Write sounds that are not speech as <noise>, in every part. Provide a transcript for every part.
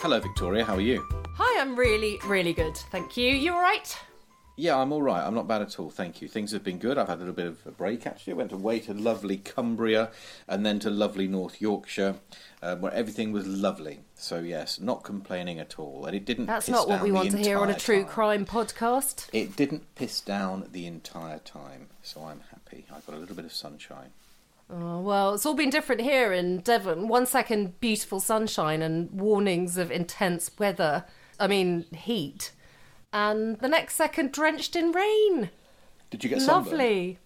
Hello, Victoria. How are you? Hi, I'm really, really good. Thank you. You all right? Yeah, I'm all right. I'm not bad at all. Thank you. Things have been good. I've had a little bit of a break actually. I went away to lovely Cumbria and then to lovely North Yorkshire, um, where everything was lovely. So yes, not complaining at all. And it didn't. That's not what we want to hear on a true time. crime podcast. It didn't piss down the entire time, so I'm happy. I got a little bit of sunshine. Oh, well, it's all been different here in Devon. One second, beautiful sunshine and warnings of intense weather. I mean, heat. And the next second, drenched in rain. Did you get? Lovely.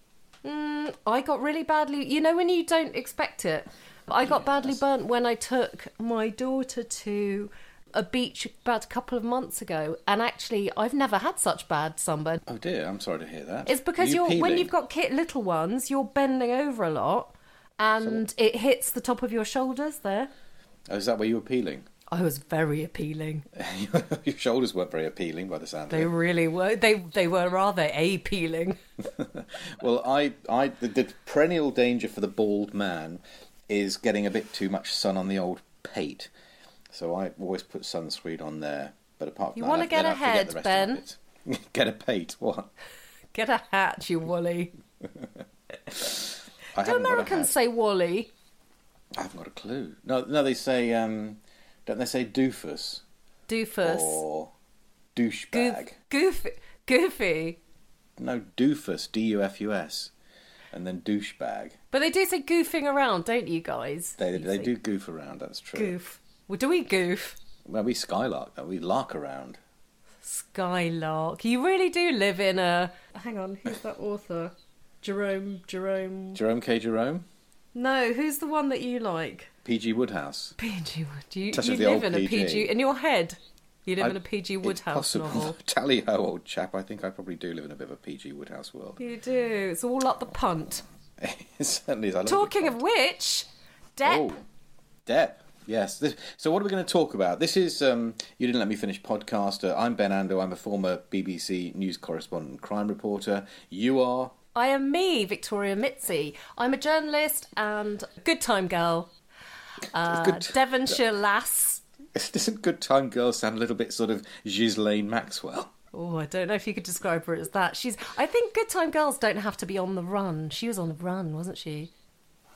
Mm, I got really badly. You know when you don't expect it. I got badly burnt when I took my daughter to a beach about a couple of months ago, and actually, I've never had such bad sunburn. Oh dear, I'm sorry to hear that. It's because you you're when you've got little ones, you're bending over a lot, and it hits the top of your shoulders. There, Oh, is that where you were peeling? I was very appealing. <laughs> Your shoulders weren't very appealing by the sound They of it. They really were. They they were rather appealing. <laughs> Well, I, I, the, the perennial danger for the bald man is getting a bit too much sun on the old pate. So I always put sunscreen on there. But apart from You that, wanna I- get ahead, Ben? <laughs> get a pate? What? Get a hat, you Wally. I Do haven't got a Americans say Wally? I haven't got a clue. No, no, they say. Um, don't they say doofus Doofus. or Goof, douchebag? goofy. Goofy. No, doofus. D U F U S, and then douchebag. But they do say goofing around, don't you guys? They You they say do goof around. That's true. Goof. Well, do we goof? Well, we skylark. We lark around. Skylark. You really do live in a. Hang on, who's that author? Jerome. Jerome. Jerome K. Jerome, No, who's the one that you like? P.G. Wodehouse. PG Wodehouse. You, Touch you live in a PG. PG. In your head, you live I- in a PG Wodehouse possible. novel. <laughs> Tally ho, old chap. I think I probably do live in a bit of a PG Wodehouse world. You do. It's all up the punt. <laughs> it certainly is. I love Talking of which, Depp. Oh, Depp. Yes. This, so, what are we going to talk about? This is um, you didn't let me finish podcast. Uh, I'm Ben Ando. I'm a former BBC news correspondent, crime reporter. You are. I am me, Victoria Mitzi. I'm a journalist and good time girl. Uh, good- Devonshire lass. <laughs> Doesn't Good Time Girl sound a little bit sort of Ghislaine Maxwell? Oh, I don't know if you could describe her as that. She's. I think good time girls don't have to be on the run. She was on the run, wasn't she?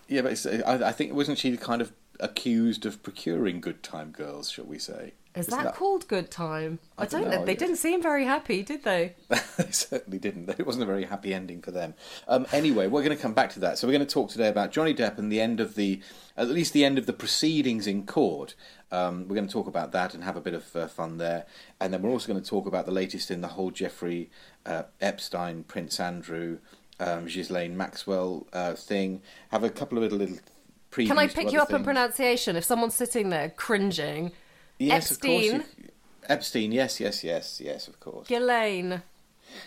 Yeah, but I, I think wasn't she the kind of accused of procuring Good Time Girls? Shall we say? Is Isn't that, called good time? I, I don't don't know. They didn't seem very happy, did they? <laughs> they certainly didn't. It wasn't a very happy ending for them. Um, anyway, we're going to come back to that. So we're going to talk today about Johnny Depp and the end of the, at least the end of the proceedings in court. Um, we're going to talk about that and have a bit of uh, fun there, and then we're also going to talk about the latest in the whole Jeffrey uh, Epstein, Prince Andrew, um, Ghislaine Maxwell uh, thing. Have a couple of little little previews. Can I pick you up on things. pronunciation? If someone's sitting there cringing, Yes, of course. Epstein. Epstein, yes, yes, yes, yes, of course. Ghislaine.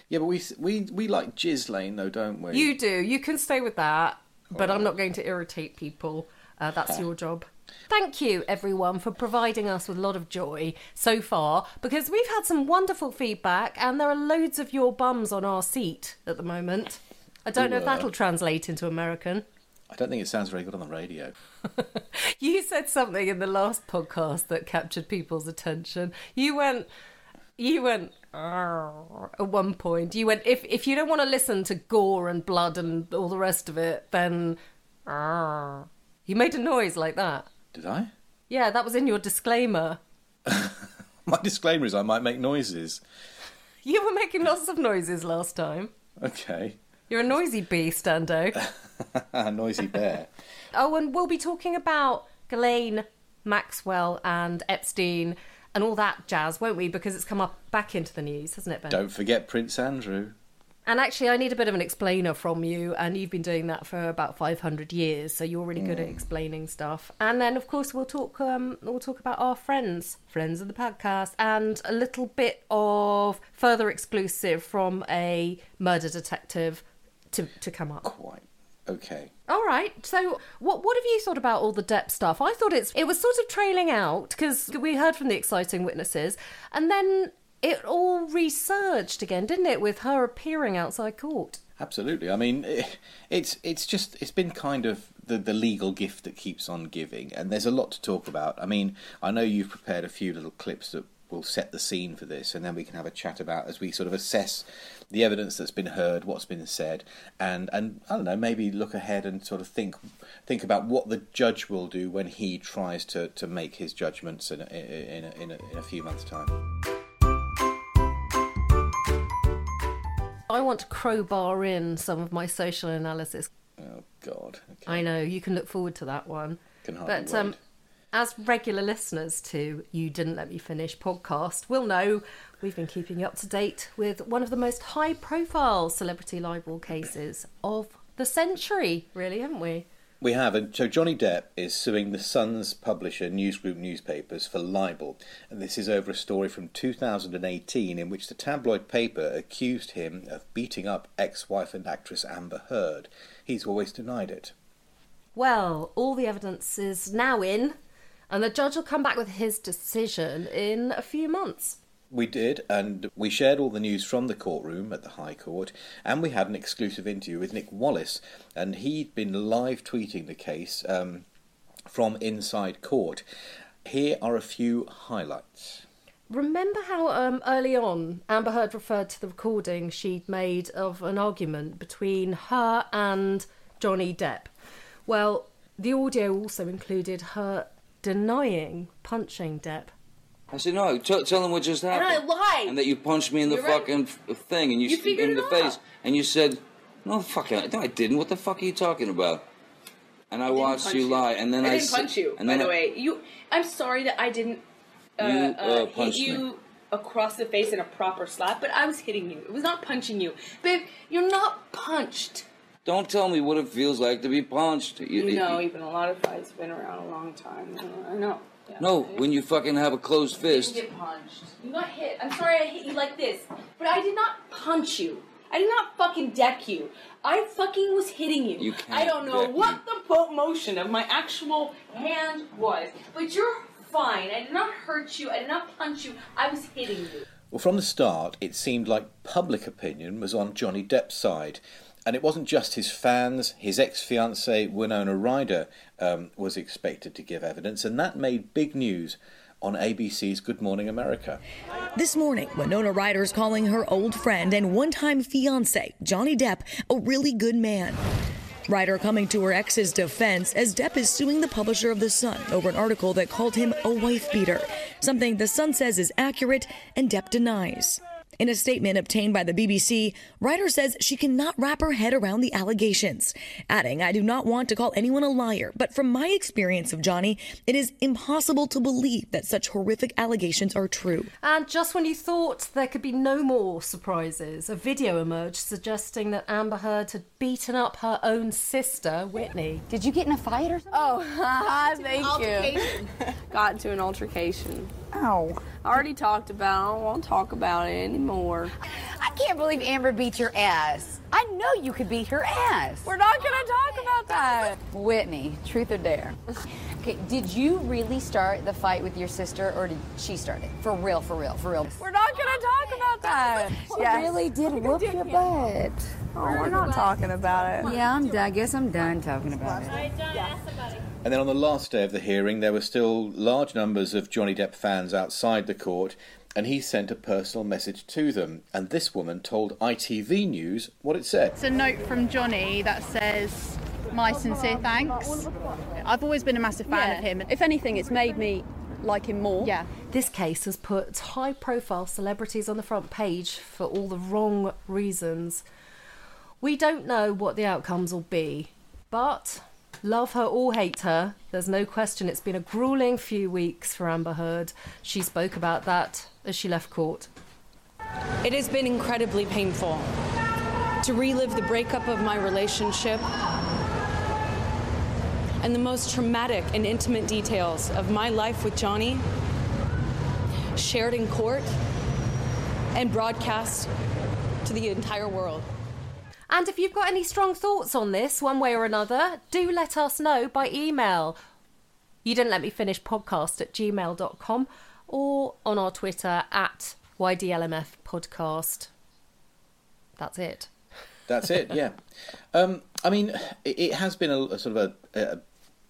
Yeah, but we we we like Ghislaine though, don't we? You do. You can stay with that, but I'm not going to irritate people. Uh, that's your job. Thank you, everyone, for providing us with a lot of joy so far because we've had some wonderful feedback and there are loads of your bums on our seat at the moment. I don't know if uh. that'll translate into American. I don't think it sounds very good on the radio. <laughs> You said something in the last podcast that captured people's attention. You went, you went at one point. You went if if you don't want to listen to gore and blood and all the rest of it, then you made a noise like that. Did I? Yeah, that was in your disclaimer. <laughs> My disclaimer is I might make noises. You were making lots of noises last time. Okay. You're a noisy beast, Ando. <laughs> Noisy bear. Oh, and we'll be talking about Ghislaine Maxwell and Epstein and all that jazz, won't we? Because it's come up back into the news, hasn't it, Ben? Don't forget Prince Andrew. And actually, I need a bit of an explainer from you, and you've been doing that for about 500 years, so you're really good at explaining stuff. And then, of course, we'll talk. Um, we'll talk about our friends, friends of the podcast, and a little bit of further exclusive from a murder detective to to come up. Quite. Okay. All right. So, what what have you thought about all the Depp stuff? I thought it's it was sort of trailing out because we heard from the exciting witnesses, and then it all resurged again, didn't it, with her appearing outside court? Absolutely. I mean, eh, it's it's just it's been kind of the the legal gift that keeps on giving, and there's a lot to talk about. I mean, I know you've prepared a few little clips that will set the scene for this, and then we can have a chat about as we sort of assess the evidence that's been heard, what's been said, and and I don't know, maybe look ahead and sort of think think about what the judge will do when he tries to, to make his judgments in a, in a, in a, in a few months' time. I want to crowbar in some of my social analysis. Oh God! Okay. I know you can look forward to that one. Can hardly but um, wait. As regular listeners to You Didn't Let Me Finish podcast will know, we've been keeping you up to date with one of the most high profile celebrity libel cases of the century, really, haven't we? We have, and so Johnny Depp is suing the Sun's publisher News Group newspapers for libel, and this is over a story from 2018 in which the tabloid paper accused him of beating up ex-wife and actress Amber Heard. He's always denied it. Well, all the evidence is now in, and the judge will come back with his decision in a few months. We did, and we shared all the news from the courtroom at the High Court, and we had an exclusive interview with Nick Wallace, and he'd been live tweeting the case um, from inside court. Here are a few highlights. Remember how um, early on Amber Heard referred to the recording she'd made of an argument between her and Johnny Depp? Well, the audio also included her denying punching Depp. I said, no, t- tell him what just happened. And happened. I lied. And that you punched me in the You're fucking f- thing and you, You s- in the out. face. And you said, no, fucking, no, I didn't. What the fuck are you talking about? And I, didn't watched punch you lie. And then I I, didn't s- punch you. And by then the I- way, you. I'm sorry that I didn't uh, You, uh, uh, hit you me. across the face in a proper slap, but I was hitting you. It was not punching you, babe. You're not punched. Don't tell me what it feels like to be punched. You, You know, even a lot of fights been around a long time. I know. Yeah. No, when you fucking have a closed You didn't fist. get punched. You got hit. I'm sorry I hit you like this, but I did not punch you. I did not fucking deck you. I fucking was hitting you. You can't I don't know deck what me. the motion of my actual hand was, but you're fine. I did not hurt you. I did not punch you. I was hitting you. Well, from the start, it seemed like public opinion was on Johnny Depp's side. And it wasn't just his fans, his ex fiancee Winona Ryder um, was expected to give evidence, and that made big news on ABC's Good Morning America. This morning, Winona Ryder's calling her old friend and one time fiance, Johnny Depp, a really good man. Ryder coming to her ex's defense as Depp is suing the publisher of The Sun over an article that called him a wife beater, something The Sun says is accurate and Depp denies. In a statement obtained by the BBC, Ryder says she cannot wrap her head around the allegations, adding, I do not want to call anyone a liar, but from my experience of Johnny, it is impossible to believe that such horrific allegations are true. And just when you thought there could be no more surprises, a video emerged suggesting that Amber Heard had beaten up her own sister, Whitney. Did you get in a fight or something? Oh, haha, <laughs> thank you. Got into an altercation. Ow. I already talked about it. I don't want to talk about it anymore. I can't believe Amber beat your ass. I know you could beat her ass. We're not going to talk about that. Whitney, truth or dare? Okay, did you really start the fight with your sister or did she start it? For real, for real, for real. We're not going to talk about that. She really did whoop your butt. Oh, we're not talking about it. Yeah, I'm done. I guess I'm done talking about it. And then on the last day of the hearing, there were still large numbers of Johnny Depp fans outside the court, and he sent a personal message to them. And this woman told ITV News what it said. It's a note from Johnny that says, My sincere thanks. I've always been a massive fan of him. If anything, it's made me like him more. Yeah. This case has put high profile celebrities on the front page for all the wrong reasons. We don't know what the outcomes will be, but love her or hate her, there's no question it's been a grueling few weeks for Amber Heard. She spoke about that as she left court. It has been incredibly painful to relive the breakup of my relationship and the most traumatic and intimate details of my life with Johnny shared in court and broadcast to the entire world. And if you've got any strong thoughts on this, one way or another, do let us know by email. You didn't let me finish podcast at gmail.com or on our Twitter at YDLMF podcast. That's it. That's it. Yeah. <laughs> Um, I mean, it, it has been a, a sort of a, a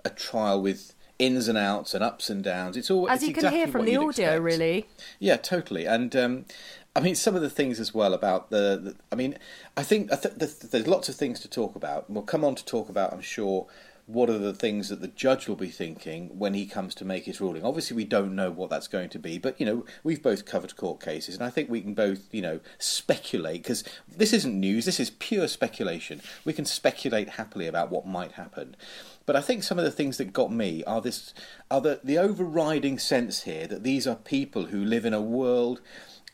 a trial with ins and outs and ups and downs. It's all As it's you can exactly hear from the audio, expect. really. Yeah, totally. And um, I mean, some of the things as well about the. the I mean, I think I th- th- there's lots of things to talk about. We'll come on to talk about, I'm sure, what are the things that the judge will be thinking when he comes to make his ruling. Obviously, we don't know what that's going to be, but you know, we've both covered court cases, and I think we can both, you know, speculate because this isn't news. This is pure speculation. We can speculate happily about what might happen. But I think some of the things that got me are this are the, the overriding sense here that these are people who live in a world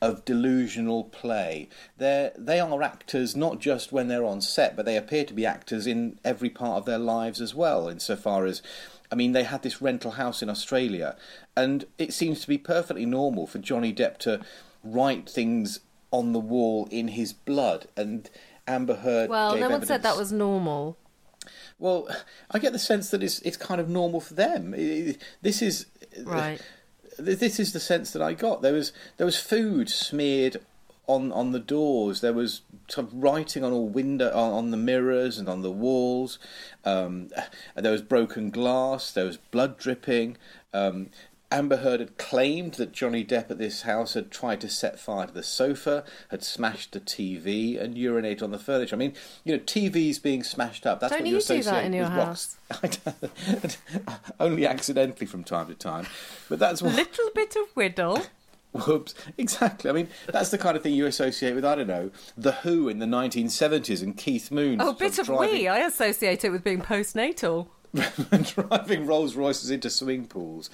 of delusional play. They they are actors not just when they're on set, but they appear to be actors in every part of their lives as well. Insofar as, I mean, they had this rental house in Australia, and it seems to be perfectly normal for Johnny Depp to write things on the wall in his blood. And Amber Heard. Well, no one said that was normal. Well, I get the sense that it's it's kind of normal for them. This is Right. This is the sense that I got. There was there was food smeared on on the doors. There was sort of writing on all window on, on the mirrors and on the walls. Um, there was broken glass. There was blood dripping. Um, Amber Heard had claimed that Johnny Depp at this house had tried to set fire to the sofa, had smashed the TV, and urinated on the furniture. I mean, you know, TVs being smashed up. That's Don't what you you do that associate in your with rocks. <laughs> Only accidentally from time to time, but that's what. Little bit of whittle. <laughs> Whoops! Exactly. I mean, that's the kind of thing you associate with. I don't know, the Who in the 1970s and Keith Moon. Oh, bit of driving, we. I associate it with being postnatal. <laughs> driving Rolls Royces into swimming pools,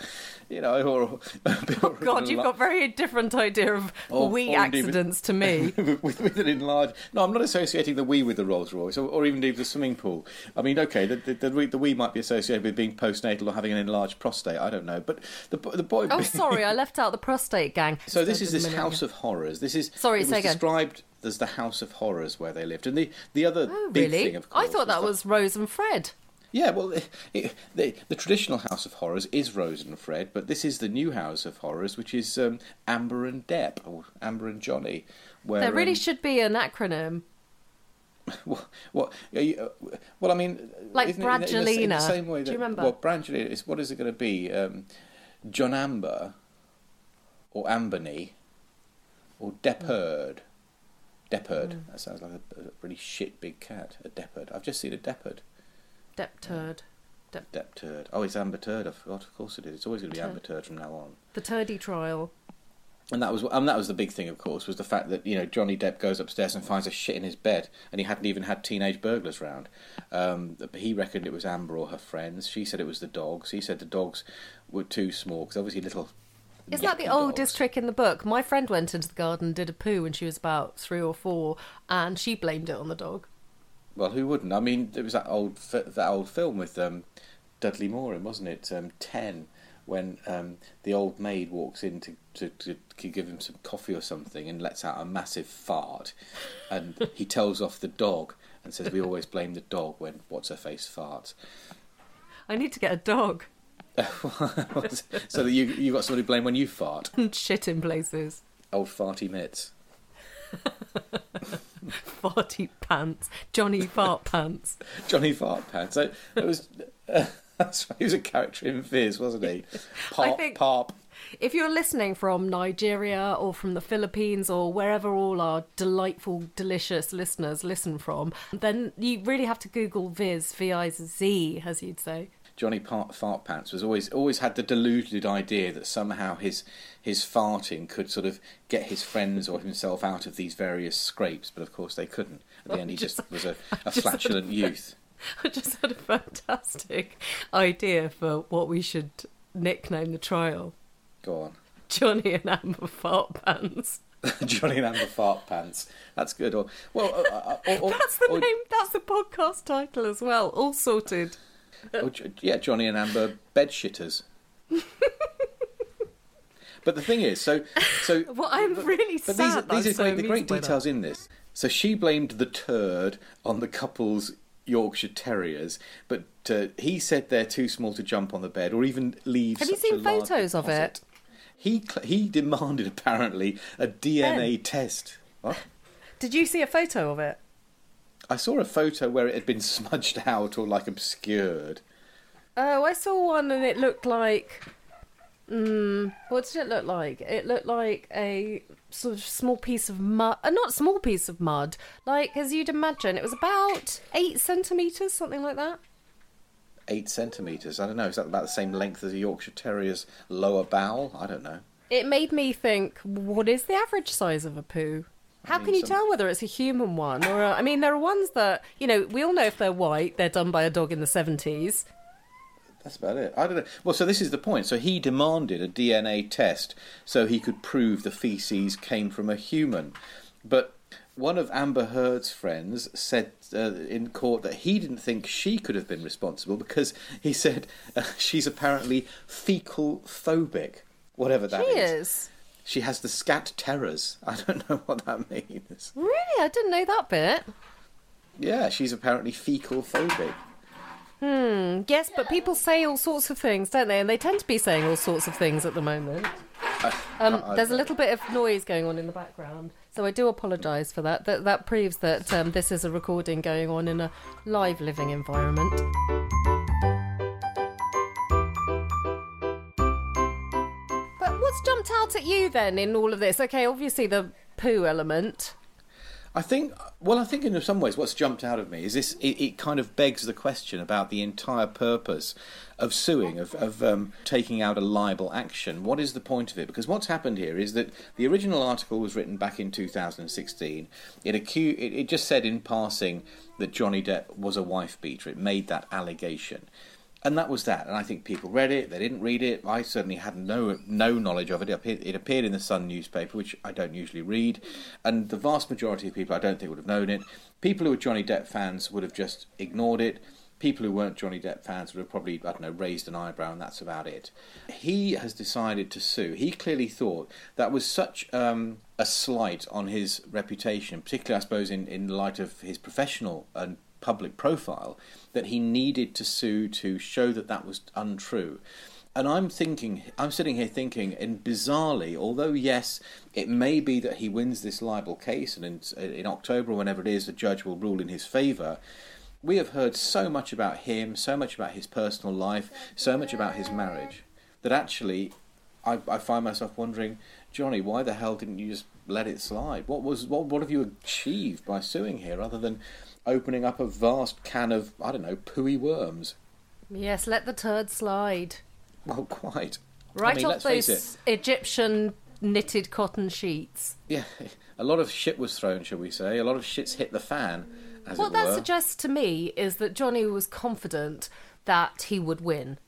you know, or Oh God, you've got very different idea of Or- wee or accidents to me. <laughs> with, with an enlarged. No, I'm not associating the wee with the Rolls Royce, or, or even indeed the swimming pool. I mean, okay, the, the, the, the wee might be associated with being postnatal or having an enlarged prostate. I don't know, but the the boy. Oh, sorry, I <laughs> left out the prostate gang. So this is this house of horrors. This is Sorry, It was described as the house of horrors where they lived, and the the other Oh, big really? thing, of course, I thought that the- was Rose and Fred. Yeah, well, it, it, the, the traditional House of Horrors is Rose and Fred, but this is the new House of Horrors, which is um, Amber and Depp, or Amber and Johnny. Where, there really um, should be an acronym. <laughs> what, what, you- uh, well, I mean, Like it in the- Brangelina. same way Do that, you remember? Well, Brangelina is what is it going to be? Um, John Amber, or Ambony, or Deppard. Deppard. Hmm. That sounds like a, a really shit big cat. A Deppard. I've just seen a Deppard. Depp turd. Depp. Depp turd. Oh, it's Amber Turd. I forgot. Of course it is. It's always going to be Turd. Amber Turd from now on. The turdy trial. And that was and that was the big thing, of course, was the fact that you know Johnny Depp goes upstairs and finds a shit in his bed, and he hadn't even had teenage burglars round. Um, he reckoned it was Amber or her friends. She said it was the dogs. He said the dogs were too small because obviously little. Isn't that the yappy oldest trick in the book? My friend went into the garden and did a poo when she was about three or four, and she blamed it on the dog. Well, who wouldn't? I mean, there was that old that old film with um, Dudley Moore wasn't it? Um, Ten, when um, the old maid walks in to, to, to, to give him some coffee or something and lets out a massive fart, and <laughs> he tells off the dog and says, "We always blame the dog when what's her face farts." I need to get a dog <laughs> so that you you got somebody to blame when you fart. and <laughs> shit in places. Old farty mitts. <laughs> Farty pants. Johnny Fart Pants. Johnny Fart Pants. So it was. <laughs> right, he was a character in Viz, wasn't he? <laughs> Pop, think- pop. If you're listening from Nigeria or from the Philippines or wherever all our delightful, delicious listeners listen from, then you really have to Google Viz, V I Z, as you'd say. Johnny Part Fart Pants was always always had the deluded idea that somehow his his farting could sort of get his friends or himself out of these various scrapes, but of course they couldn't. At the end, he just, just- was a, <laughs> a just flatulent had- youth. <laughs> I just had a fantastic idea for what we should nickname the trial Go on, Johnny and Amber Fart Pants. <laughs> Johnny and Amber Fart Pants. That's good. Or well, uh, uh, or, or, That's the or- name, that's the podcast title as well. All sorted. J- yeah, Johnny and Amber bed shitters. but the thing is, so so <laughs> Well, I'm really But sad. these, that these are so great, the great that. details in this. So she blamed the turd on the couple's Yorkshire Terriers, but uh, he said they're too small to jump on the bed or even leave. Have you seen photos of it? he he demanded apparently a DNA test. What? Did you see a photo of it? I saw a photo where it had been <laughs> smudged out or like obscured. Oh, I saw one and it looked like. Mm, what did it look like? It looked like a sort of small piece of mud. Uh, not small piece of mud. Like, as you'd imagine, it was about eight centimetres, something like that. Eight centimetres. I don't know. Is that about the same length as a Yorkshire Terrier's lower bowel? I don't know. It made me think, what is the average size of a poo? How mean, can you some- tell whether it's a human one or a, I mean, there are ones that you know we all know if they're white, they're done by a dog in the seventies. That's about it. I don't know. Well, so this is the point. So he demanded a DNA test so he could prove the feces came from a human. But one of Amber Heard's friends said uh, in court that he didn't think she could have been responsible because he said uh, she's apparently fecal phobic, whatever that She is. is. She has the scat terrors. <laughs> I don't know what that means. Really, I didn't know that bit. Yeah, she's apparently fecal phobic. Hmm. Yes, but people say all sorts of things, don't they? And they tend to be saying all sorts of things at the moment. Um, there's a little bit of noise going on in the background, so I do apologise for that. That that proves that um, this is a recording going on in a live living environment. Jumped out at you then in all of this? Okay, obviously the poo element. I think, well, I think in some ways what's jumped out of me is this, it, it kind of begs the question about the entire purpose of suing, of, of um, taking out a libel action. What is the point of it? Because what's happened here is that the original article was written back in 2016. It, acu- it, it just said in passing that Johnny Depp was a wife beater. It made that allegation. And that was that. And I think people read it. They didn't read it. I certainly had no no knowledge of it. It appeared, it appeared in the Sun newspaper, which I don't usually read. And the vast majority of people, I don't think, would have known it. People who were Johnny Depp fans would have just ignored it. People who weren't Johnny Depp fans would have probably, I don't know, raised an eyebrow, and that's about it. He has decided to sue. He clearly thought that was such um, a slight on his reputation, particularly, I suppose, in, in light of his professional and public profile that he needed to sue to show that that was untrue. And I'm thinking, I'm sitting here thinking, and bizarrely, although yes, it may be that he wins this libel case, and in, in October or whenever it is, the judge will rule in his favour. We have heard so much about him, so much about his personal life, so much about his marriage, that actually, I, I find myself wondering, Johnny, why the hell didn't you just let it slide? What was what what have you achieved by suing here, other than opening up a vast can of I don't know pooey worms? Yes, let the turd slide. Well, quite. Right I mean, off those. Egyptian knitted cotton sheets. Yeah, <laughs> a lot of shit was thrown, shall we say? A lot of shit's hit the fan, as what that suggests to me is that Johnny was confident that he would win.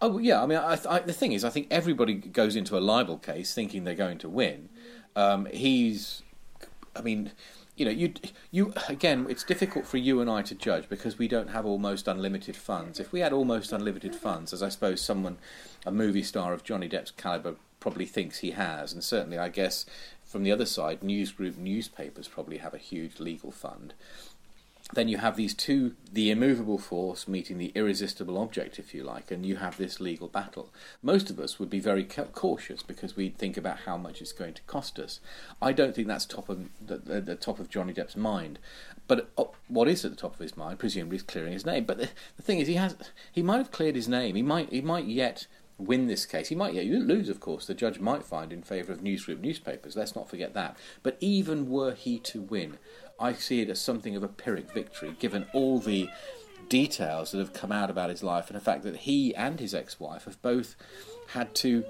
Oh yeah, I mean, I, I, the thing is, I think everybody goes into a libel case thinking they're going to win. Um, he's, I mean, you know, you you again, it's difficult for you and I to judge because we don't have almost unlimited funds. If we had almost unlimited funds, as I suppose someone, a movie star of Johnny Depp's caliber, probably thinks he has, and certainly, I guess, from the other side, News Group newspapers probably have a huge legal fund then you have these two, the immovable force meeting the irresistible object, if you like, and you have this legal battle. Most of us would be very cautious because we'd think about how much it's going to cost us. I don't think that's top of the, the, top of Johnny Depp's mind. But uh, what is at the top of his mind, presumably, is clearing his name. But the, the thing is, he has he might have cleared his name. He might he might yet win this case. He might yet lose, of course. The judge might find in favour of News Group newspapers. Let's not forget that. But even were he to win, I see it as something of a Pyrrhic victory, given all the details that have come out about his life and the fact that he and his ex-wife have both had to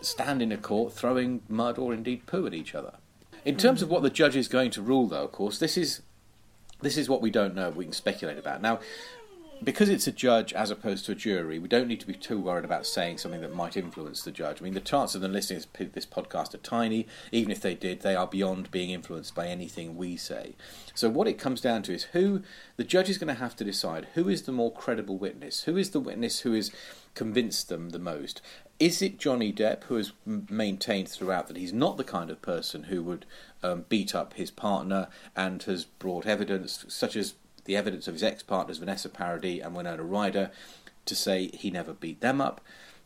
stand in a court throwing mud or indeed poo at each other. In terms of what the judge is going to rule, though, of course, this is this is what we don't know. We can speculate about now. Because it's a judge as opposed to a jury, we don't need to be too worried about saying something that might influence the judge. I mean, the chances of them listening to this- podcast are tiny. Even if they did, they are beyond being influenced by anything we say. So, what it comes down to is who the judge is going to have to decide who is the more credible witness, who is the witness who has convinced them the most. Is it Johnny Depp, who has maintained throughout that he's not the kind of person who would um, beat up his partner and has brought evidence such as the evidence of his ex partners Vanessa Paradis and Winona Ryder to say he never beat them up?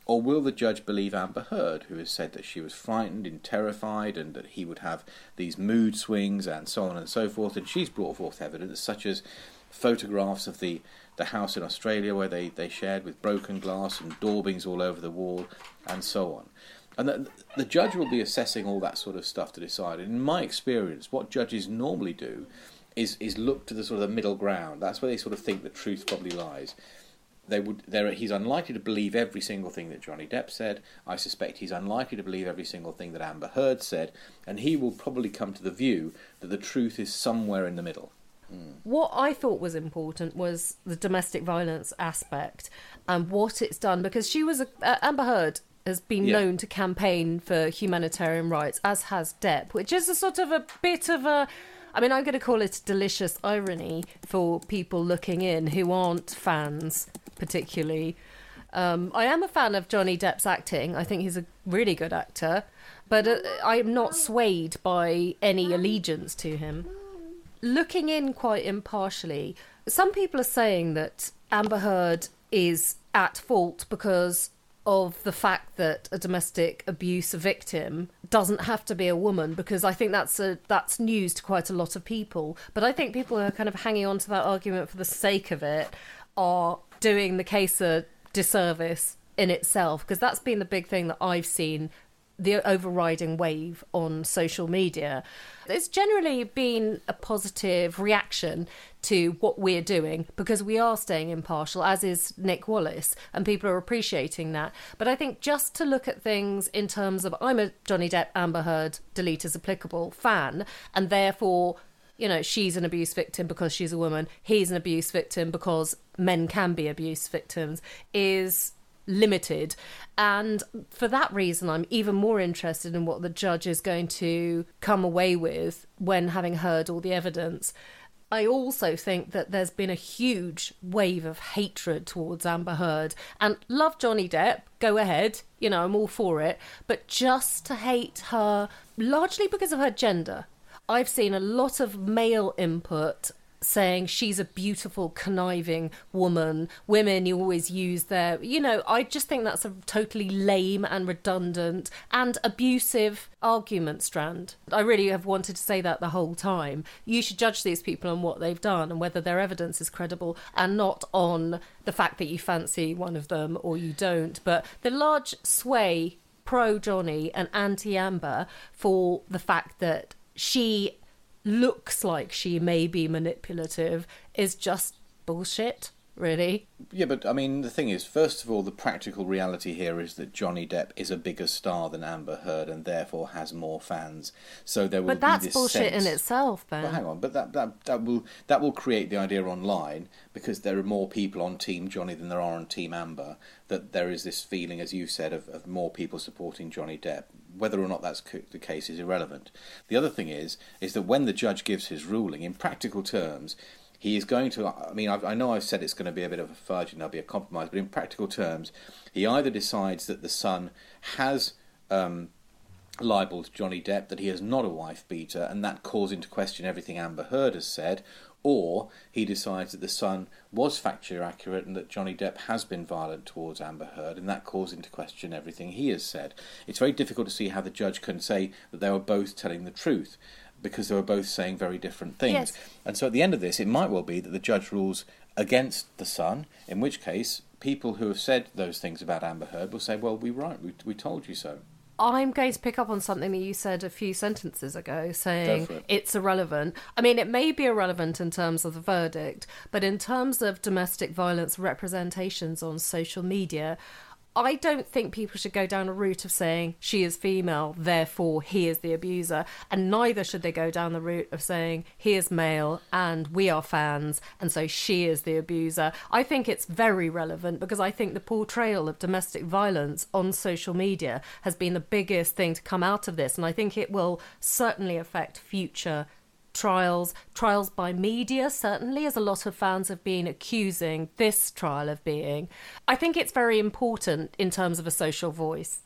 Or will the judge believe Amber Heard, who has said that she was frightened and terrified and that he would have these mood swings and so on and so forth? And she's brought forth evidence such as photographs of the, the house in Australia where they, they shared with broken glass and daubings all over the wall and so on. And the, the judge will be assessing all that sort of stuff to decide. And in my experience, what judges normally do is is look to the sort of the middle ground. That's where they sort of think the truth probably lies. They would. He's unlikely to believe every single thing that Johnny Depp said. I suspect he's unlikely to believe every single thing that Amber Heard said, and he will probably come to the view that the truth is somewhere in the middle. What I thought was important was the domestic violence aspect and what it's done because she was a, uh, Amber Heard has been Yeah. known to campaign for humanitarian rights, as has Depp, which is a sort of a bit of a. I mean, I'm going to call it delicious irony for people looking in who aren't fans, particularly. Um, I am a fan of Johnny Depp's acting. I think he's a really good actor, but uh, I am not swayed by any allegiance to him looking in quite impartially, some people are saying that Amber Heard is at fault because of the fact that a domestic abuse victim doesn't have to be a woman because I think that's a that's news to quite a lot of people. But I think people who are kind of hanging on to that argument for the sake of it are doing the case a disservice in itself because that's been the big thing that I've seen the overriding wave on social media. There's generally been a positive reaction to what we're doing because we are staying impartial, as is Nick Wallace, and people are appreciating that. But I think just to look at things in terms of I'm a Johnny Depp, Amber Heard, delete as applicable fan, and therefore you know, she's an abuse victim because she's a woman, he's an abuse victim because men can be abuse victims, is limited. And for that reason, I'm even more interested in what the judge is going to come away with when having heard all the evidence. I also think that there's been a huge wave of hatred towards Amber Heard. And love Johnny Depp, go ahead, you know, I'm all for it. But just to hate her, largely because of her gender. I've seen a lot of male input saying she's a beautiful, conniving woman. Women, you always use their, you know, I just think that's a totally lame and redundant and abusive argument strand. I really have wanted to say that the whole time. You should judge these people on what they've done and whether their evidence is credible and not on the fact that you fancy one of them or you don't. But the large sway pro Johnny and anti Amber for the fact that she looks like she may be manipulative is just bullshit, really. Yeah, but I mean, the thing is, first of all, the practical reality here is that Johnny Depp is a bigger star than Amber Heard and therefore has more fans. So there will But that's bullshit sense... in itself, Ben. Well, hang on, but that, that that will that will create the idea online because there are more people on Team Johnny than there are on Team Amber. That there is this feeling, as you said, of, of more people supporting Johnny Depp. Whether or not that's the case is irrelevant. The other thing is is that when the judge gives his ruling, in practical terms, he is going to. I mean, I've, I know I've said it's going to be a bit of a fudge and there'll be a compromise, but in practical terms, he either decides that the Sun has. Um, libelled Johnny Depp that he is not a wife beater, and that calls into question everything Amber Heard has said, or he decides that the Sun was factually accurate and that Johnny Depp has been violent towards Amber Heard, and that calls into question everything he has said. It's very difficult to see how the judge can say that they were both telling the truth. Because they were both saying very different things. Yes. And so at the end of this, it might well be that the judge rules against the Sun, in which case, people who have said those things about Amber Heard will say, well, we were right, we, we told you so. I'm going to pick up on something that you said a few sentences ago, saying it. it's irrelevant. I mean, it may be irrelevant in terms of the verdict, but in terms of domestic violence representations on social media, I don't think people should go down a route of saying she is female, therefore he is the abuser, and neither should they go down the route of saying he is male and we are fans, and so she is the abuser. I think it's very relevant because I think the portrayal of domestic violence on social media has been the biggest thing to come out of this, and I think it will certainly affect future trials, trials by media, certainly, as a lot of fans have been accusing this trial of being. I think it's very important in terms of a social voice.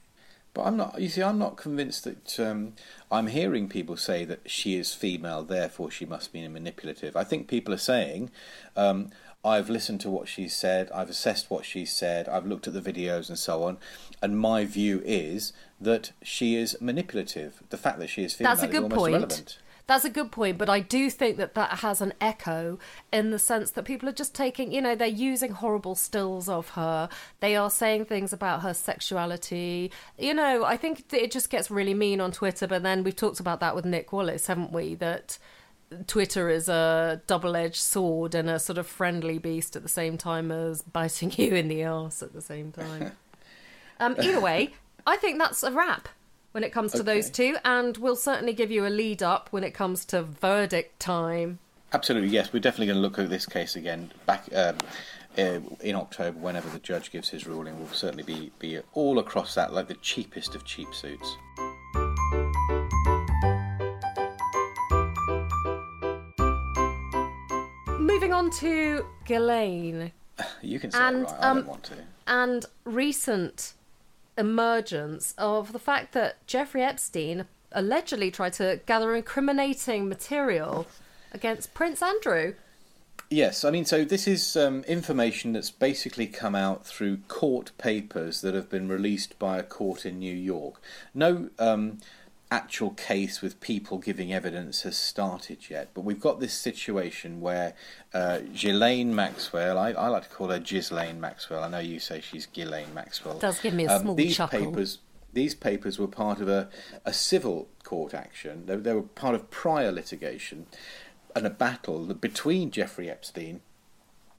But I'm not. You see, I'm not convinced that. Um, I'm hearing people say that she is female, therefore she must be manipulative. I think people are saying, um, I've listened to what she's said, I've assessed what she's said, I've looked at the videos and so on, and my view is that she is manipulative. The fact that she is female That's a is good almost point. irrelevant. That's a good point, but I do think that that has an echo in the sense that people are just taking, you know, they're using horrible stills of her. They are saying things about her sexuality. You know, I think it just gets really mean on Twitter, but then we've talked about that with Nick Wallace, haven't we? That Twitter is a double edged sword and a sort of friendly beast at the same time as biting <laughs> you in the ass at the same time. <laughs> um, either way, I think that's a wrap when it comes to those two, and we'll certainly give you a lead up when it comes to verdict time. Absolutely, yes. We're definitely going to look at this case again back um, uh, in October, whenever the judge gives his ruling. We'll certainly be, be all across that, like the cheapest of cheap suits. Moving on to Ghislaine <sighs> You can say And, it right. I um, don't want to. and recent emergence of the fact that Jeffrey Epstein allegedly tried to gather incriminating material against Prince Andrew. Yes, I mean, so this is um, information that's basically come out through court papers that have been released by a court in New York. No um, actual case with people giving evidence has started yet, but we've got this situation where uh, Ghislaine Maxwell, I, I like to call her Ghislaine Maxwell, I know you say she's Ghislaine Maxwell. Does give me a small these chuckle. Papers, these papers were part of a, a civil court action, they, they were part of prior litigation and a battle between Jeffrey Epstein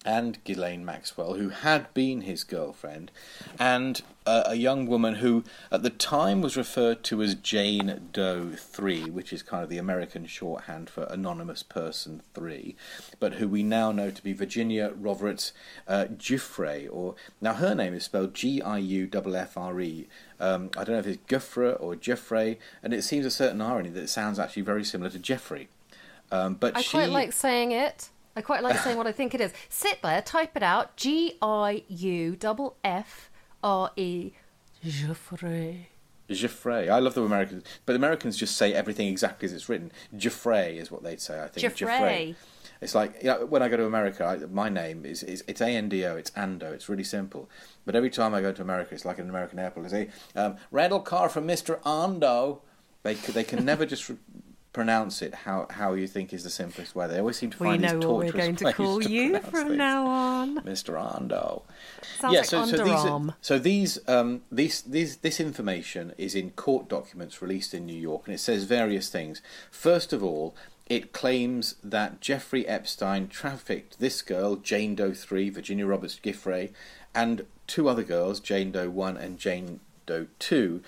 and Ghislaine Maxwell, who had been his girlfriend, and uh, a young woman who, at the time, was referred to as Jane Doe 3, which is kind of the American shorthand for Anonymous Person 3, but who we now know to be Virginia Roberts uh, Giuffre, or now her name is spelled G I U F F R E. Um, I don't know if it's Giuffre or Giuffre, and it seems a certain irony that it sounds actually very similar to Jeffrey. Um, but I she, quite like saying it. I quite like saying what I think it is. Sit there, type it out. G I U double F R E. Geoffrey. Geoffrey. I love the Americans, but Americans just say everything exactly as it's written. Geoffrey is what they'd say. I think Geoffrey. It's like you know, when I go to America, I, my name is, is it's A N D O. It's Ando. It's really simple. But every time I go to America, it's like an American airport. They say um, rental car from Mister Ando. They they can never just. Re- pronounce it how how you think is the simplest way they always seem to We find know these what we're torturous going to call to you from things. now on. Mr. Ando. Sounds like so, so these are, so these um, these these this information is in court documents released in New York, and it says various things. First of all, it claims that Jeffrey Epstein trafficked this girl, Jane Doe three, Virginia Roberts Giuffre, and two other girls, Jane Doe one and Jane Doe two,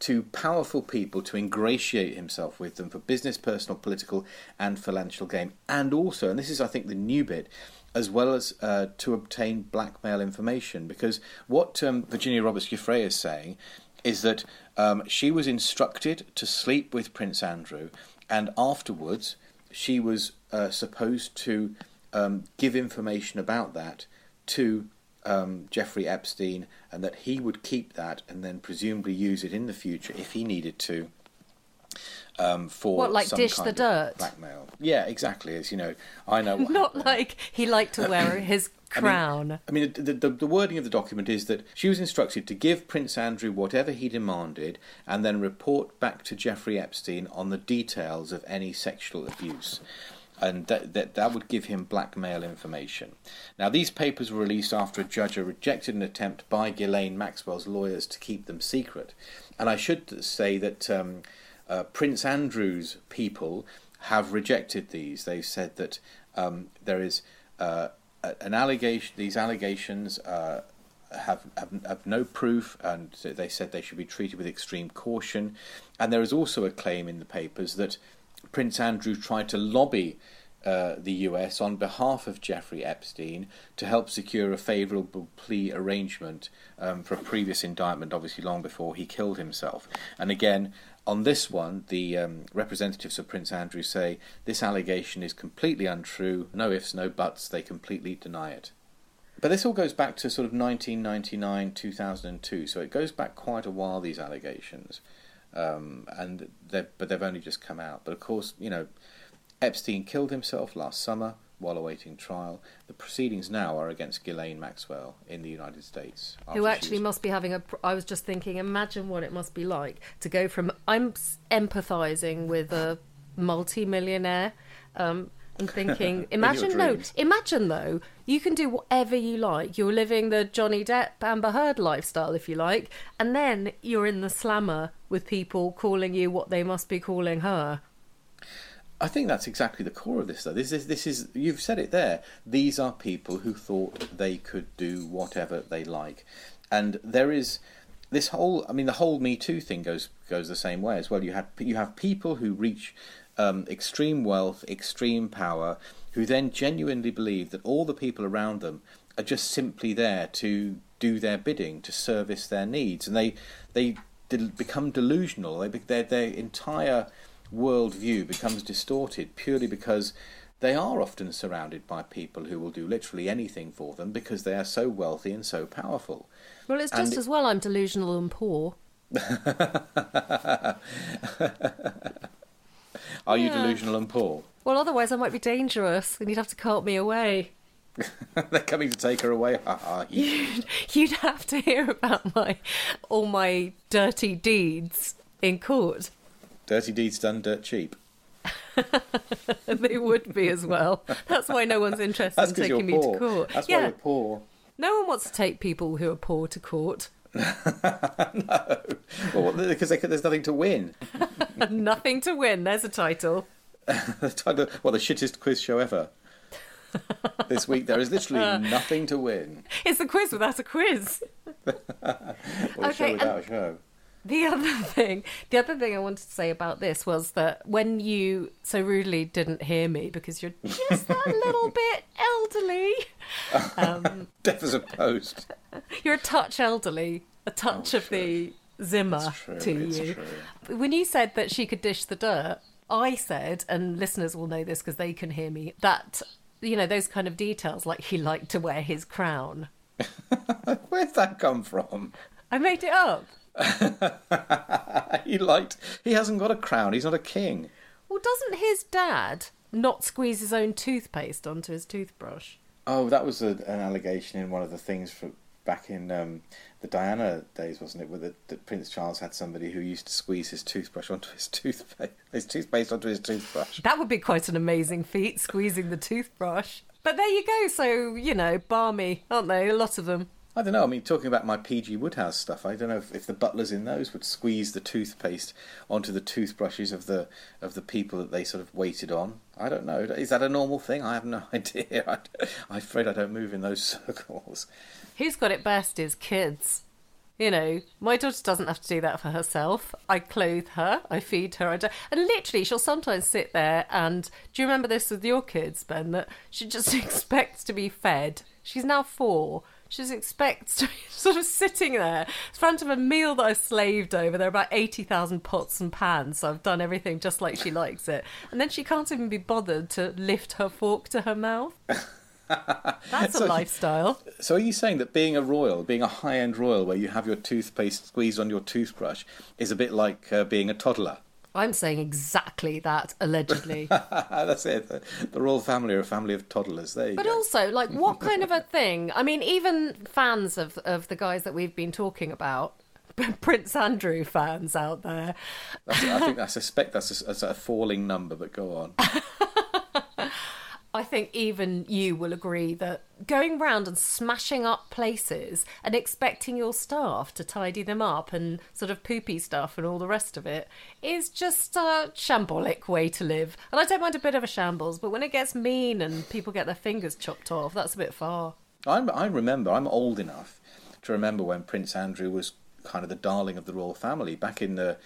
to powerful people to ingratiate himself with them for business, personal, political, and financial gain, and also, and this is I think the new bit as well as uh, to obtain blackmail information. Because what um, Virginia Roberts Giuffre is saying is that um, she was instructed to sleep with Prince Andrew, and afterwards she was uh, supposed to um, give information about that to um, Jeffrey Epstein, and that he would keep that and then presumably use it in the future if he needed to. Um, for What, like some dish kind the dirt? blackmail. Yeah, exactly. As you know, I know. <laughs> What Not like he liked to wear <coughs> his I mean- crown. I mean, the, the, the wording of the document is that she was instructed to give Prince Andrew whatever he demanded and then report back to Jeffrey Epstein on the details of any sexual abuse. And that, that, that would give him blackmail information. Now, these papers were released after a judge rejected an attempt by Ghislaine Maxwell's lawyers to keep them secret. And I should say that um, uh, Prince Andrew's people have rejected these. They've said that um, there is uh, an allegation. These allegations uh, have, have have no proof, and they said they should be treated with extreme caution. And there is also a claim in the papers that Prince Andrew tried to lobby. Uh, the US on behalf of Jeffrey Epstein to help secure a favourable plea arrangement um, for a previous indictment, obviously long before he killed himself. And again, on this one, the um, representatives of Prince Andrew say this allegation is completely untrue, no ifs, no buts, they completely deny it. But this all goes back to sort of 1999, 2002, so it goes back quite a while, these allegations. Um, and they've, but they've only just come out. But of course, you know, Epstein killed himself last summer while awaiting trial. The proceedings now are against Ghislaine Maxwell in the United States. Who actually must be having a. I was just thinking, imagine what it must be like to go from. I'm empathizing with a multi-millionaire um, and thinking, <laughs> imagine, no, imagine though, you can do whatever you like. You're living the Johnny Depp, Amber Heard lifestyle, if you like, and then you're in the slammer with people calling you what they must be calling her. I think that's exactly the core of this, though. This is this is you've said it there. These are people who thought they could do whatever they like, and there is this whole. I mean, the whole Me Too thing goes goes the same way as well. You have you have people who reach um, extreme wealth, extreme power, who then genuinely believe that all the people around them are just simply there to do their bidding, to service their needs, and they they del- become delusional. They be- their their entire worldview becomes distorted purely because they are often surrounded by people who will do literally anything for them because they are so wealthy and so powerful. Well, it's just it- as well I'm delusional and poor. <laughs> Are you delusional and poor? Well, otherwise I might be dangerous and you'd have to cart me away. <laughs> They're coming to take her away. You'd, you'd have to hear about my all my dirty deeds in court. Dirty deeds done dirt cheap. <laughs> they would be as well. That's why no one's interested That's in taking me poor. to court. That's why yeah, you're poor. no one wants to take people who are poor to court. <laughs> No, well, because they, there's nothing to win. <laughs> Nothing to win. There's a title. <laughs> the title, well, the shittest quiz show ever. this week there is literally nothing to win. It's a quiz without a quiz. Okay, without a show. The other thing, the other thing I wanted to say about this was that when you so rudely didn't hear me because you're just a little bit elderly, um, Deaf as a post. <laughs> you're a touch elderly, a touch oh, of the Zimmer true, to you. true. When you said that she could dish the dirt, I said, and listeners will know this because they can hear me, that you know those kind of details, like he liked to wear his crown. <laughs> Where's that come from? I made it up. <laughs> he liked. He hasn't got a crown. He's not a king. Well, doesn't his dad not squeeze his own toothpaste onto his toothbrush? Oh, that was a, an allegation in one of the things from back in um, the Diana days, wasn't it? Where the, the Prince Charles had somebody who used to squeeze his toothbrush onto his <laughs> toothpaste, his toothpaste onto his toothbrush. That would be quite an amazing feat, squeezing the toothbrush. But there you go. So you know, balmy, aren't they? A lot of them. I don't know. I mean, talking about my PG Wodehouse stuff, I don't know if, if the butlers in those would squeeze the toothpaste onto the toothbrushes of the of the people that they sort of waited on. I don't know. Is that a normal thing? I have no <laughs> idea. I, I'm afraid I don't move in those <laughs> circles. Who's got it best is kids. You know, my daughter doesn't have to do that for herself. I clothe her, I feed her, I do, and literally, she'll sometimes sit there and. Do you remember this with your kids, Ben? That she just <laughs> expects to be fed. She's now four. She just expects to be <laughs> sort of sitting there in front of a meal that I've slaved over. There are about 80,000 pots and pans, so I've done everything just like she likes it. And then she can't even be bothered to lift her fork to her mouth. <laughs> That's a lifestyle. So, are you saying that being a royal, being a high-end royal, where you have your toothpaste squeezed on your toothbrush, is a bit like uh, being a toddler? I'm saying exactly that, allegedly. <laughs> That's it. The, the royal family are a family of toddlers. There But go. also, like, <laughs> what kind of a thing? I mean, even fans of, of the guys that we've been talking about, <laughs> Prince Andrew fans out there, That's, I think I suspect that's a, that's a falling number. But go on. I think even you will agree that going round and smashing up places and expecting your staff to tidy them up and sort of poopy stuff and all the rest of it is just a shambolic way to live. And I don't mind a bit of a shambles, but when it gets mean and people get their fingers chopped off, that's a bit far. I'm, I remember. I'm old enough to remember when Prince Andrew was kind of the darling of the royal family back in the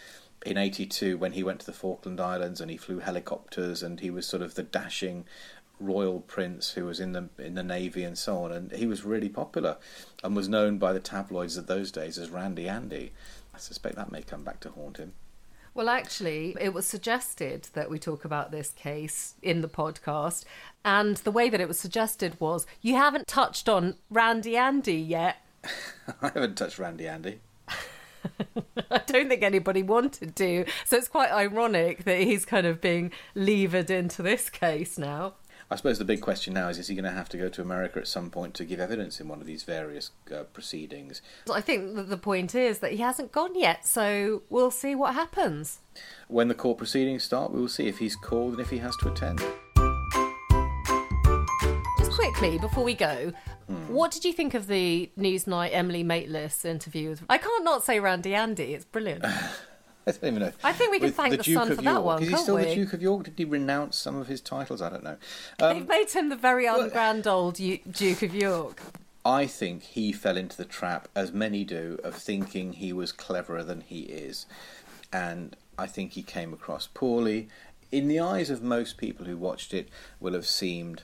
in '82 when he went to the Falkland Islands and he flew helicopters and he was sort of the dashing royal prince who was in the in the navy and so on and he was really popular and was known by the tabloids of those days as Randy Andy. I suspect that may come back to haunt him. Well, actually, it was suggested that we talk about this case in the podcast. And the way that it was suggested was you haven't touched on Randy Andy yet. <laughs> <laughs> I haven't touched Randy Andy. <laughs> I don't think anybody wanted to. So it's quite ironic that he's kind of being levered into this case now. I suppose the big question now is: Is he going to have to go to America at some point to give evidence in one of these various uh, proceedings? I think that the point is that he hasn't gone yet, so we'll see what happens. When the court proceedings start, we will see if he's called and if he has to attend. Just quickly before we go, what did you think of the Newsnight Emily Maitlis interview? I can't not say Randy Andy. It's brilliant. <laughs> I don't even know. I think we can With thank the Duke Sun of for that York. one, Is he can't still we? the Duke of York? Did he renounce some of his titles? I don't know. Um, They've made him the very ungrand old Duke of York. I think he fell into the trap, as many do, of thinking he was cleverer than he is. And I think he came across poorly. In the eyes of most people who watched it, will have seemed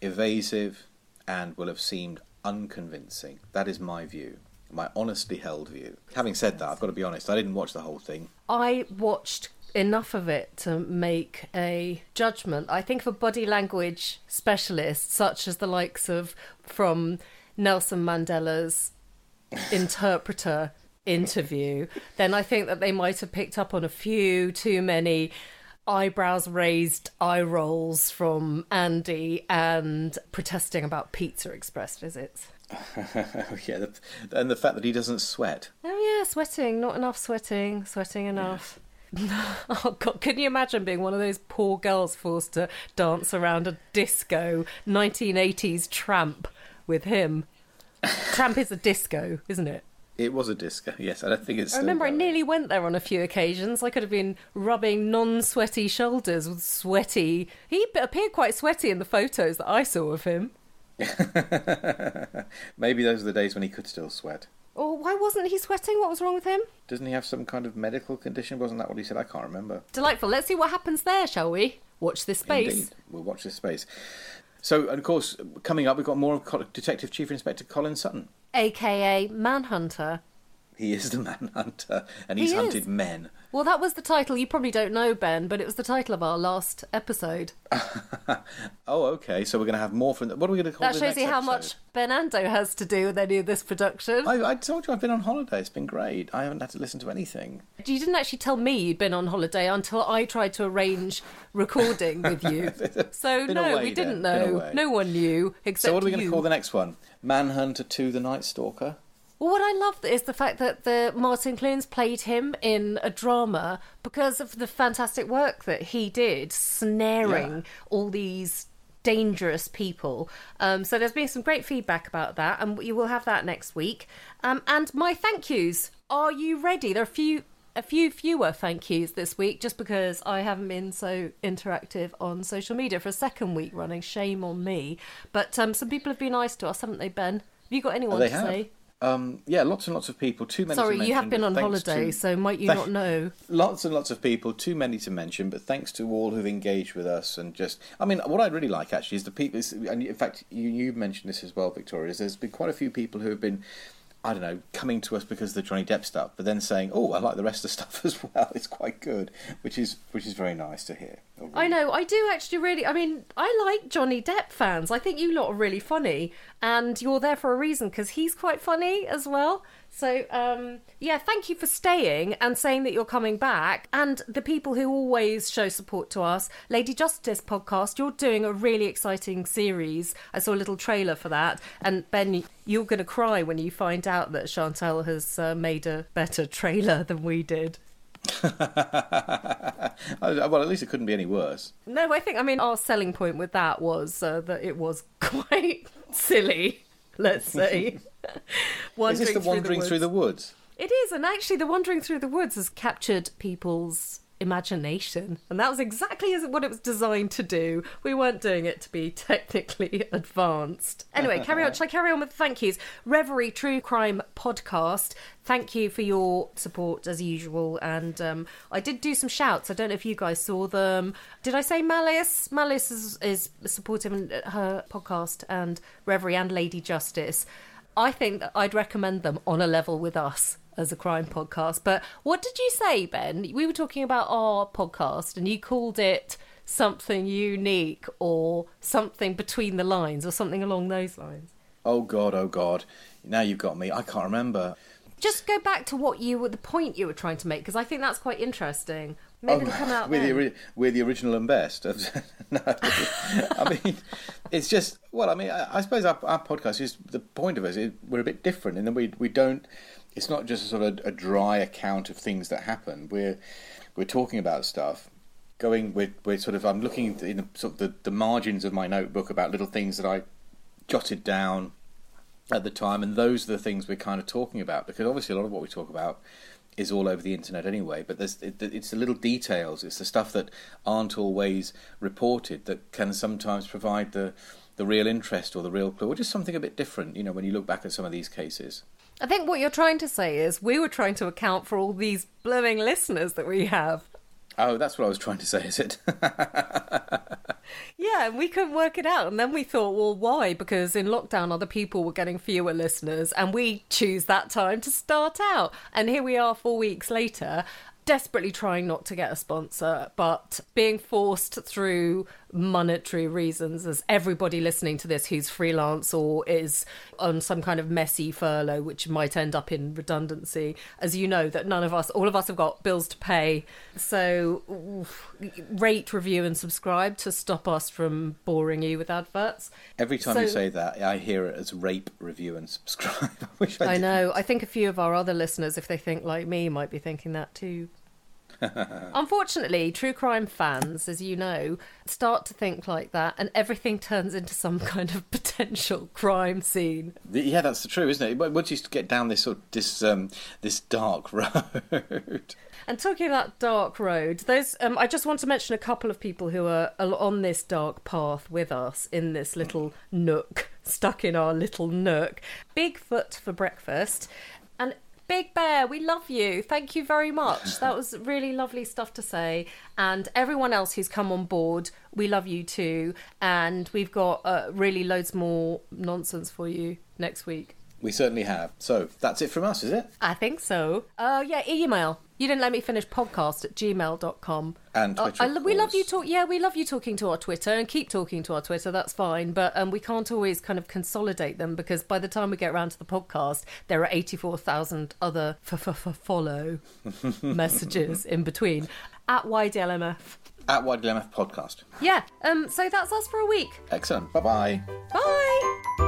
evasive and will have seemed unconvincing. That is my view, my honestly held view. Having said that, I've got to be honest, I didn't watch the whole thing. I watched enough of it to make a judgment. I think for body language specialists, such as the likes of from Nelson Mandela's interpreter <laughs> interview, then I think that they might have picked up on a few too many eyebrows raised eye rolls from Andy and protesting about Pizza Express visits. <laughs> Oh, yeah, the, and the fact that he doesn't sweat. Oh yeah, sweating. Not enough sweating. Sweating enough. <laughs> oh god, can you imagine being one of those poor girls forced to dance around a disco 1980s tramp with him? <laughs> tramp is a disco, isn't it? It was a disco, yes. I don't think it's. I remember I nearly went there on a few occasions. I could have been rubbing non-sweaty shoulders with sweaty. He appeared quite sweaty in the photos that I saw of him. <laughs> Maybe those are the days when he could still sweat. Oh, why wasn't he sweating? What was wrong with him? Doesn't he have some kind of medical condition? Wasn't that what he said? I can't remember. Delightful. Let's see what happens there, shall we? Watch this space. Indeed. We'll watch this space. So, and of course, coming up, we've got more of Detective Chief Inspector Colin Sutton. AKA Manhunter. He is the <laughs> manhunter, and he's is. hunted men. Well, that was the title. You probably don't know, Ben, but it was the title of our last episode. <laughs> Oh, okay. So we're going to have more from. What are we going to call that the shows you how episode? much Bernardo has to do with any of this production. I, I told you I've been on holiday. It's been great. I haven't had to listen to anything. You didn't actually tell me you'd been on holiday until I tried to arrange recording with you. <laughs> So no, away we didn't then. Know. No one knew except so what are we going to call the next one? Manhunter 2 The Night Stalker? Well, what I love is the fact that the Martin Clunes played him in a drama because of the fantastic work that he did, snaring Yeah. all these dangerous people. Um, so there's been some great feedback about that, and you will have that next week. Um, and my thank yous. Are you ready? There are a few. A few fewer thank yous this week just because I haven't been so interactive on social media for a second week running. Shame on me. But um, some people have been nice to us, haven't they, Ben? Have you got anyone Oh, they to have. say? Um, yeah, lots and lots of people. Too many. Sorry, to you have been on holiday, to- so might you Thank- not know? Lots and lots of people. Too many to mention, but thanks to all who've engaged with us and just. I mean, what I really like actually is the people. is- And in fact, you you mentioned this as well, Victoria. Is there's been quite a few people who have been. I don't know, coming to us because of the Johnny Depp stuff, but then saying, "Oh, I like the rest of the <laughs> stuff as well." It's quite good, which is which is very nice to hear. I know, I do actually really. I mean, I like Johnny Depp fans. I think you lot are really funny, and you're there for a reason because he's quite funny as well. So, um, yeah, thank you for staying and saying that you're coming back. And the people who always show support to us, Lady Justice podcast, you're doing a really exciting series. I saw a little trailer for that. And Ben, you're going to cry when you find out that Chantel has uh, made a better trailer than we did. <laughs> Well, at least it couldn't be any worse. No, I think I mean our selling point with that was uh, that it was <laughs> quite silly. Let's say. <laughs> is this the wandering through the woods? It is, and actually, the wandering through the woods has captured people's imagination, and that was exactly as what it was designed to do. We weren't doing it to be <laughs> technically advanced. Anyway, <laughs> carry on. Shall I carry on with the thank yous? Reverie True Crime Podcast. Thank you for your support as usual, and um, I did do some shouts. I don't know if you guys saw them. Did I say Malice? Malice is, is supportive in her podcast, and Reverie and Lady Justice. I think that I'd recommend them on a level with us as a crime podcast. But what did you say, Ben? We were talking about our podcast and you called it something unique or something between the lines or something along those lines. Oh God, oh God! Now you've got me. I can't remember. Just go back to what you were, the point you were trying to make, because I think that's quite interesting. Maybe it'll oh, come out Oh, we're the, then. we're the original and best. <laughs> no, I mean, it's just well. I mean, I, I suppose our, our podcast is the point of us. Is we're a bit different in that we we don't. It's not just a sort of a dry account of things that happen. We're we're talking about stuff. Going, we're, we're sort of. I'm looking in the, sort of the, the margins of my notebook about little things that I jotted down at the time, and those are the things we're kind of talking about because obviously a lot of what we talk about is all over the internet anyway. But it, it's the little details, it's the stuff that aren't always reported that can sometimes provide the the real interest or the real clue, or just something a bit different. You know, when you look back at some of these cases. I think what you're trying to say is we were trying to account for all these blooming listeners that we have. Oh, that's what I was trying to say. Is it? <laughs> Yeah, and we couldn't work it out. And then we thought, well, why? Because in lockdown, other people were getting fewer listeners, and we choose that time to start out. And here we are four weeks later, desperately trying not to get a sponsor, but being forced through monetary reasons, as everybody listening to this who's freelance or is on some kind of messy furlough, which might end up in redundancy. As you know, that none of us, all of us have got bills to pay. So oof, rate, review, and subscribe to stop us from boring you with adverts. Every time you say that, I hear it as rape, review, and subscribe. <laughs> I I, I know. I think a few of our other listeners, if they think like me, might be thinking that too. <laughs> Unfortunately, true crime fans, as you know, start to think like that, and everything <laughs> turns into some kind of potential crime scene. Yeah, that's true, isn't it? Once you get down this sort of, this um, this dark <laughs> road. And talking about dark road, those um, I just want to mention a couple of people who are on this dark path with us in this little nook, stuck in our little nook. Bigfoot for breakfast, Big Bear, we love you. Thank you very much. That was really lovely stuff to say. And everyone else who's come on board, we love you too. And we've got uh, really loads more nonsense for you next week. we certainly have. So that's it from us, is it? I think so. Oh, yeah, email. You didn't let me finish podcast at gmail.com. And Uh, Twitter, I of we love you talk. Yeah, we love you talking to our Twitter and keep talking to our Twitter. That's fine, but um, we can't always kind of consolidate them because by the time we get around to the podcast, there are eighty four thousand other follow <laughs> messages in between at YDLMF. At YDLMF Podcast. Yeah. Um. So that's us for a week. Excellent. Bye bye. Bye.